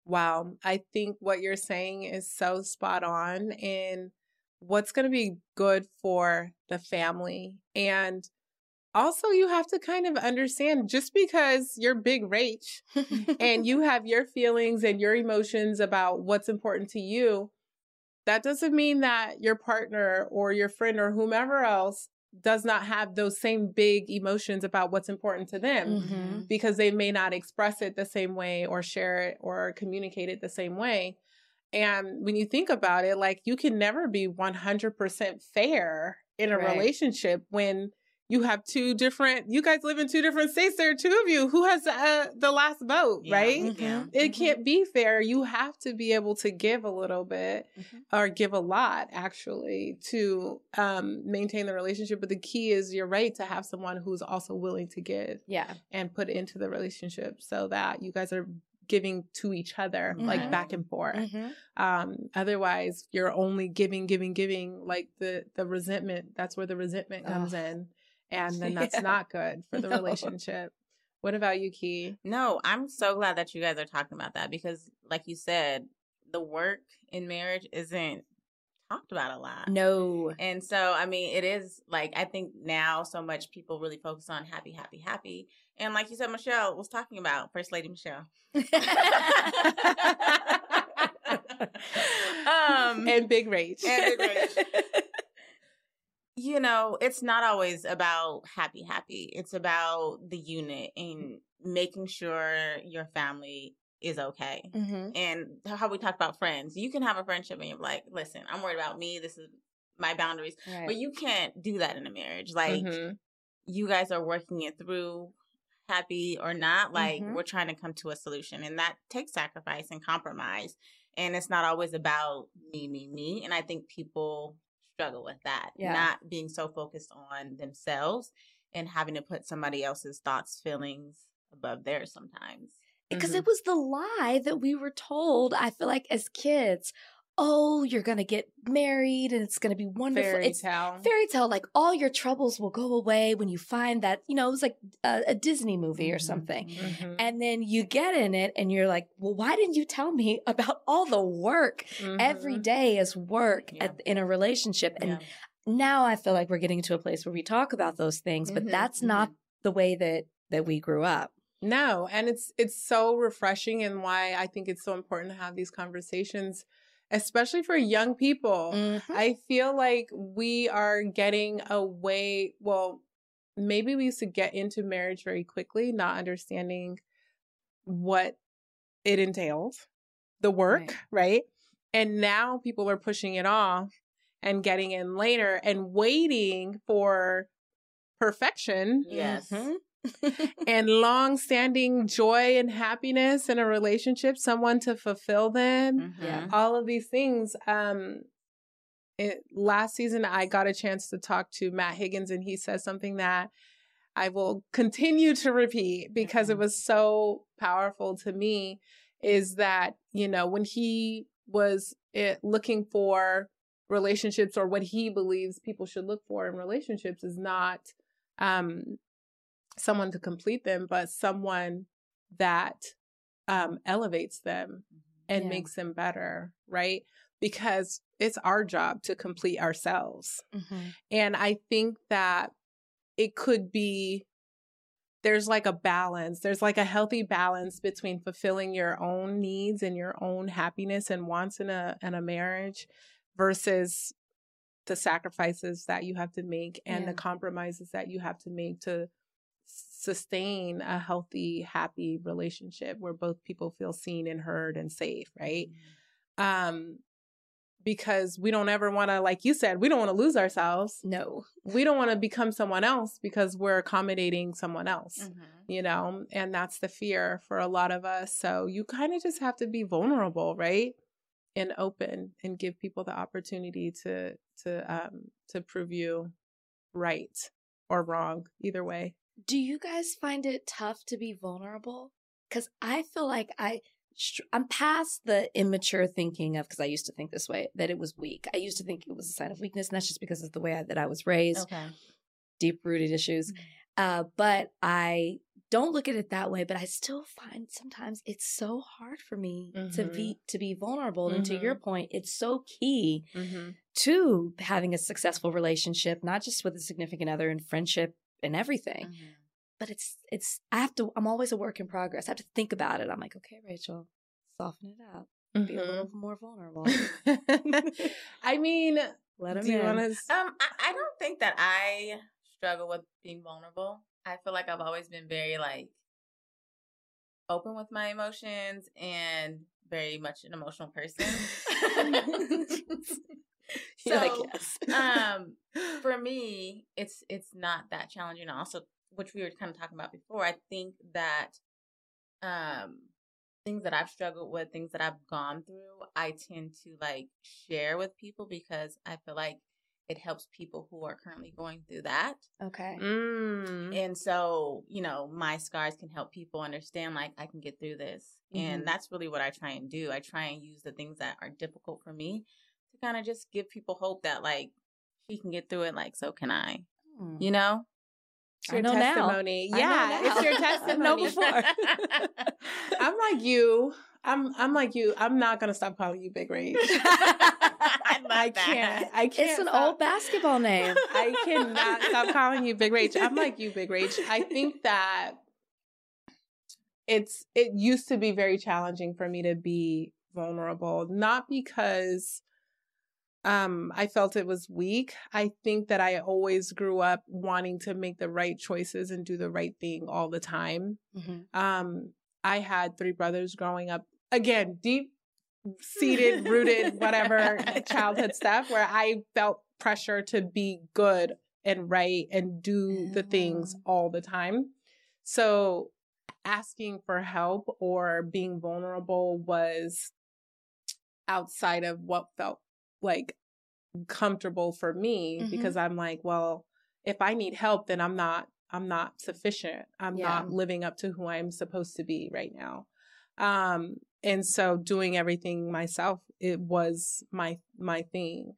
Wow. I think what you're saying is so spot on in what's going to be good for the family. And also, you have to kind of understand just because you're big Rach and you have your feelings and your emotions about what's important to you, that doesn't mean that your partner or your friend or whomever else does not have those same big emotions about what's important to them Mhm. because they may not express it the same way or share it or communicate it the same way. And when you think about it, like you can never be 100% fair in a Right. relationship when you have two different, you guys live in two different states. There are two of you. Who has uh, the last vote, Yeah. right? Yeah. It Mhm. can't be fair. You have to be able to give a little bit Mhm. or give a lot actually to um, maintain the relationship. But the key is you're right to have someone who's also willing to give Yeah. and put into the relationship so that you guys are giving to each other like Mhm. back and forth Mhm. um otherwise you're only giving giving giving like the the resentment that's where the resentment comes Ugh. in and then that's Yeah. not good for the No. relationship what about you key No, I'm so glad that you guys are talking about that because, like you said, the work in marriage isn't talked about a lot. No. And so, I mean, it is like, I think now so much people really focus on happy, happy, happy. And like you said, Michelle was talking about, First Lady Michelle. um, and big rage And Big Rage. You know, it's not always about happy, happy. It's about the unit and making sure your family is okay. Mhm. And how we talk about friends. You can have a friendship and you're like, listen, I'm worried about me. This is my boundaries. Right. But you can't do that in a marriage. Like, Mhm. you guys are working it through happy or not like Mhm. we're trying to come to a solution and that takes sacrifice and compromise and it's not always about me me me and i think people struggle with that Yeah. not being so focused on themselves and having to put somebody else's thoughts feelings above theirs sometimes because Mhm. it was the lie that we were told i feel like as kids oh you're gonna get married and it's gonna be wonderful fairy it's tale fairy tale like all your troubles will go away when you find that you know it was like a, a disney movie or Mhm. something Mhm. and then you get in it and you're like well why didn't you tell me about all the work every Mhm. day is work Yeah. at, in a relationship and Yeah. now i feel like we're getting to a place where we talk about those things but Mhm, that's not the way that that we grew up No, and it's it's so refreshing and why I think it's so important to have these conversations especially for young people. Mm-hmm. I feel like we are getting away well maybe we used to get into marriage very quickly not understanding what it entails, the work, right? And now people are pushing it off and getting in later and waiting for perfection yes Mhm. and long-standing joy and happiness in a relationship someone to fulfill them Yeah. Mhm. all of these things um it, last season i got a chance to talk to matt higgins and he says something that i will continue to repeat because it Mhm. was so powerful to me is that you know when he was it, looking for relationships or what he believes people should look for in relationships is not um someone to complete them but someone that um elevates them and Yeah. makes them better right because it's our job to complete ourselves Mhm. and i think that it could be there's like a balance there's like a healthy balance between fulfilling your own needs and your own happiness and wants in a in a marriage versus the sacrifices that you have to make and Yeah. the compromises that you have to make to sustain a healthy happy relationship where both people feel seen and heard and safe right? Um because we don't ever want to like you said we don't want to lose ourselves. No. We don't want to become someone else because we're accommodating someone else Mhm. you know? And that's the fear for a lot of us. So you kind of just have to be vulnerable right? And open and give people the opportunity to to um to prove you right or wrong either way Do you guys find it tough to be vulnerable? Because I feel like I, I'm past the immature thinking of, because I used to think this way, that it was weak. I used to think it was a sign of weakness, and that's just because of the way I, that I was raised, okay deep rooted issues. Uh, but I don't look at it that way. But I still find sometimes it's so hard for me to Mhm. be to be vulnerable. And to your point, it's so key mm-hmm. to having a successful relationship, not just with a significant other and friendship and everything Mhm. but it's it's I have to I'm always a work in progress. I have to think about it. I'm like, okay, Rachel, soften it out. Be a little more vulnerable. Mm-hmm. I mean, Let him do you in. want to? Um, I, I don't think that I struggle with being vulnerable. I feel like I've always been very like open with my emotions and very much an emotional person. so, like, yes. um, for me, it's it's not that challenging. Also, which we were kind of talking about before, I think that um things that I've struggled with, things that I've gone through, I tend to like share with people because I feel like it helps people who are currently going through that. Okay. Mm. And so, you know, my scars can help people understand like I can get through this. Mhm. And that's really what I try and do. I try and use the things that are difficult for me to kind of just give people hope that like she can get through it, like so can I. Hmm. You know? It's I your know now. testimony. I know Yeah, it's your testimony. know before. I'm like you. I'm I'm like you. I'm not gonna stop calling you Big Rage. I love I can't. I can't. It's an stop. old basketball name. I cannot stop calling you Big Rage. I'm like you, Big Rage. I think that it's it used to be very challenging for me to be vulnerable, not because um I felt it was weak. I think that I always grew up wanting to make the right choices and do the right thing all the time. Mhm. Um I had three brothers growing up. Again, deep seated, rooted, whatever childhood stuff where I felt pressure to be good and right and do the things Oh. all the time. So asking for help or being vulnerable was outside of what felt like comfortable for me Mhm. because I'm like, well, if I need help, then I'm not I'm not sufficient. I'm Yeah. not living up to who I'm supposed to be right now. Um and so doing everything myself it was my my thing.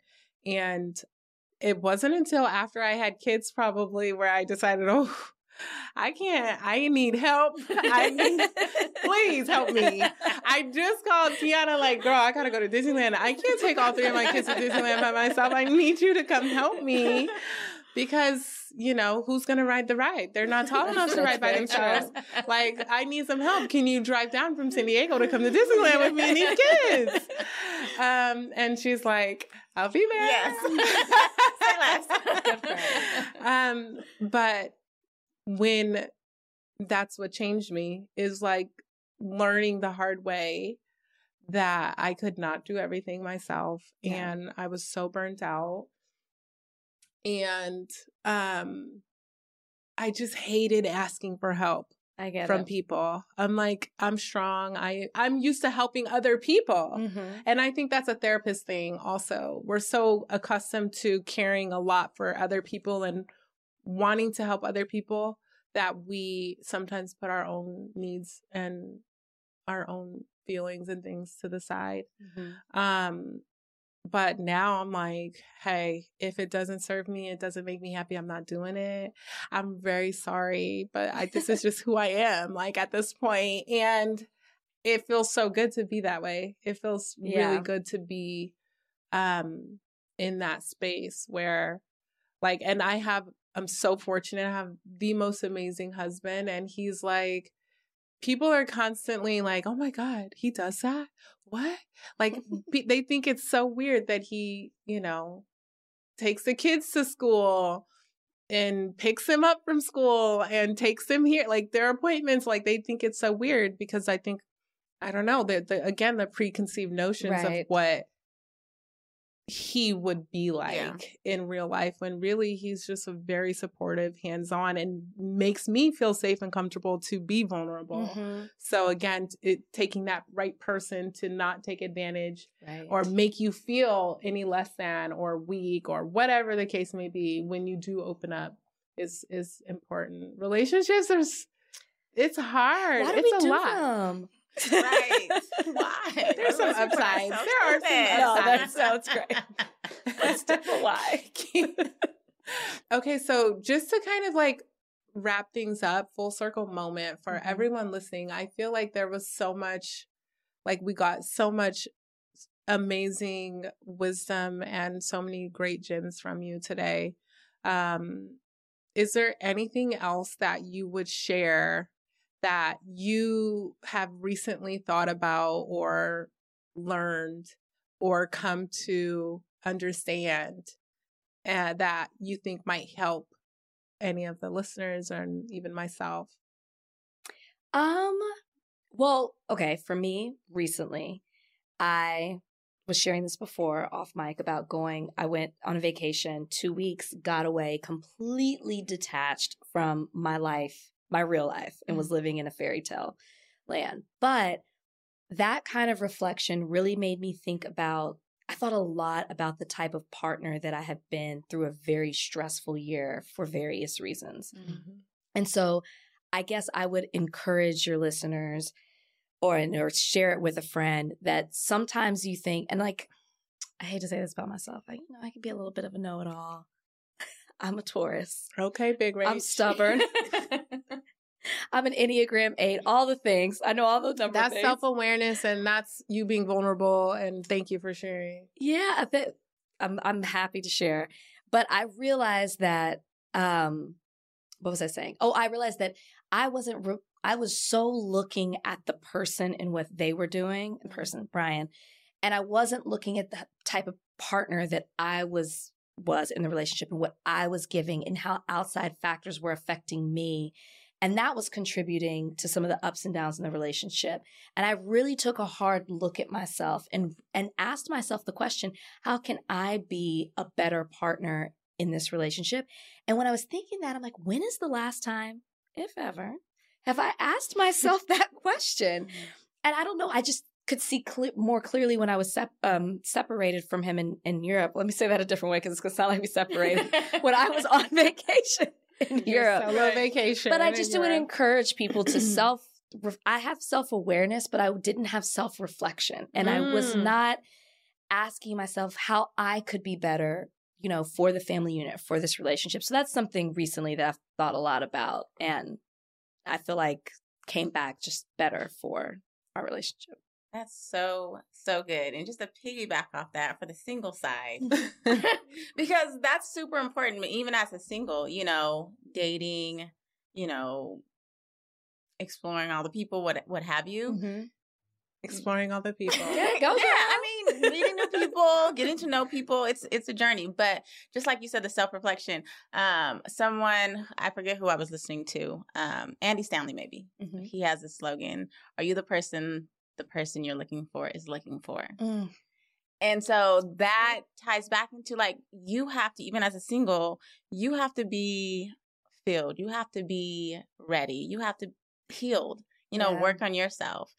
And it wasn't until after I had kids probably where I decided, "Oh, I can't. I need help. I need please help me." I just called Keyonna like, girl, I gotta go to Disneyland. I can't take all three of my kids to Disneyland by myself. I need you to come help me. Because, you know, who's gonna ride the ride? They're not tall enough to ride by themselves. Like, I need some help. Can you drive down from San Diego to come to Disneyland with me and these kids? Um, and she's like, I'll be there. Yes. Say less. Good for her. um, but when that's what changed me is like learning the hard way that I could not do everything myself Yeah. and I was so burnt out and um I just hated asking for help I get from it. people. I'm like I'm strong. I I'm used to helping other people. Mhm. And I think that's a therapist thing also. We're so accustomed to caring a lot for other people and wanting to help other people that we sometimes put our own needs and our own feelings and things to the side. Mhm. Um but now I'm like, hey, if it doesn't serve me, it doesn't make me happy, I'm not doing it. I'm very sorry, but I, this is just who I am like at this point and it feels so good to be that way. It feels Yeah. really good to be um in that space where like and I have I'm so fortunate I have the most amazing husband and he's like people are constantly like, "Oh my god, he does that?" What? Like they think it's so weird that he, you know, takes the kids to school and picks them up from school and takes them here like their appointments like they think it's so weird because I think I don't know, the, the again the preconceived notions Right. of what he would be like Yeah. in real life when really he's just a very supportive, hands-on and makes me feel safe and comfortable to be vulnerable. Mhm. So again, it taking that right person to not take advantage Right. or make you feel any less than or weak or whatever the case may be when you do open up is is important. Relationships are it's hard. Why do it's we a do lot. them? Right. Why? There's some Those upsides. so There are some stupid. No, that sounds great. Let's do the why. okay, so just to kind of like wrap things up, full circle moment for Mhm. everyone listening, I feel like there was so much, like we got so much amazing wisdom and so many great gems from you today. Um, is there anything else that you would share that you have recently thought about or learned or come to understand uh, that you think might help any of the listeners and even myself? Um, Well, okay, for me, recently, I was sharing this before off mic about going. I went on a vacation, two weeks, got away, completely detached from my life, my real life, and was living in a fairy tale land. But that kind of reflection really made me think about. I thought a lot about the type of partner that I have been through a very stressful year for various reasons. Mm-hmm. And so I guess I would encourage your listeners or or share it with a friend that sometimes you think and like I hate to say this about myself. I you know I can be a little bit of a know-it-all. I'm a Taurus. Okay, big Rach. I'm stubborn. I'm an Enneagram 8, all the things. I know all those number That's self awareness and that's you being vulnerable. And thank you for sharing. Yeah, that, I'm I'm happy to share. But I realized that um what was I saying? Oh, I realized that I wasn't re- I was so looking at the person and what they were doing, the person Bryan, and I wasn't looking at the type of partner that I was was in the relationship and what I was giving and how outside factors were affecting me. And that was contributing to some of the ups and downs in the relationship. And I really took a hard look at myself and and asked myself the question, how can I be a better partner in this relationship? And when I was thinking that, I'm like, when is the last time, if ever, have I asked myself that question? And I don't know, I just could see cle- more clearly when I was sep- um, separated from him in, in Europe. Let me say that a different way because it's going to sound like we separated. when I was on vacation in Europe. Solo Right. vacation. But I just would Europe. encourage people to self. I have self awareness, but I didn't have self reflection, and I was Mm. not asking myself how I could be better, you know, for the family unit, for this relationship. So that's something recently that I've thought a lot about, and I feel like came back just better for our relationship. That's so, so good. And just to piggyback off that for the single side, because that's super important, even as a single, you know, dating, you know, exploring all the people, what what have you. exploring all the people. Yeah, go yeah. I mean, meeting new people, getting to know people, it's it's a journey. But just like you said, the self reflection. Um, someone I forget who I was listening to. Um, Andy Stanley, maybe Mhm. he has this slogan: "Are you the person the person you're looking for is looking for?" Mm. And so that ties back into like you have to, even as a single, you have to be filled. You have to be ready. You have to healed. You know, Yeah. work on yourself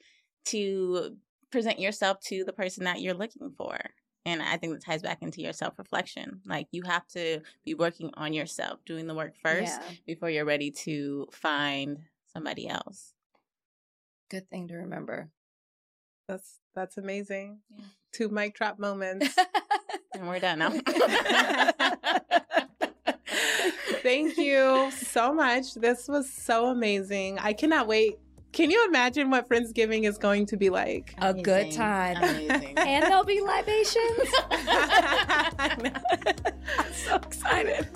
to present yourself to the person that you're looking for. And I think that ties back into your self reflection. Like you have to be working on yourself, doing the work first Yeah. before you're ready to find somebody else. Good thing to remember. That's that's amazing. Yeah. Two mic drop moments. And we're done now. Thank you so much. This was so amazing. I cannot wait. Can you imagine what Friendsgiving is going to be like? A good time. Amazing. and there'll be libations. I'm so excited.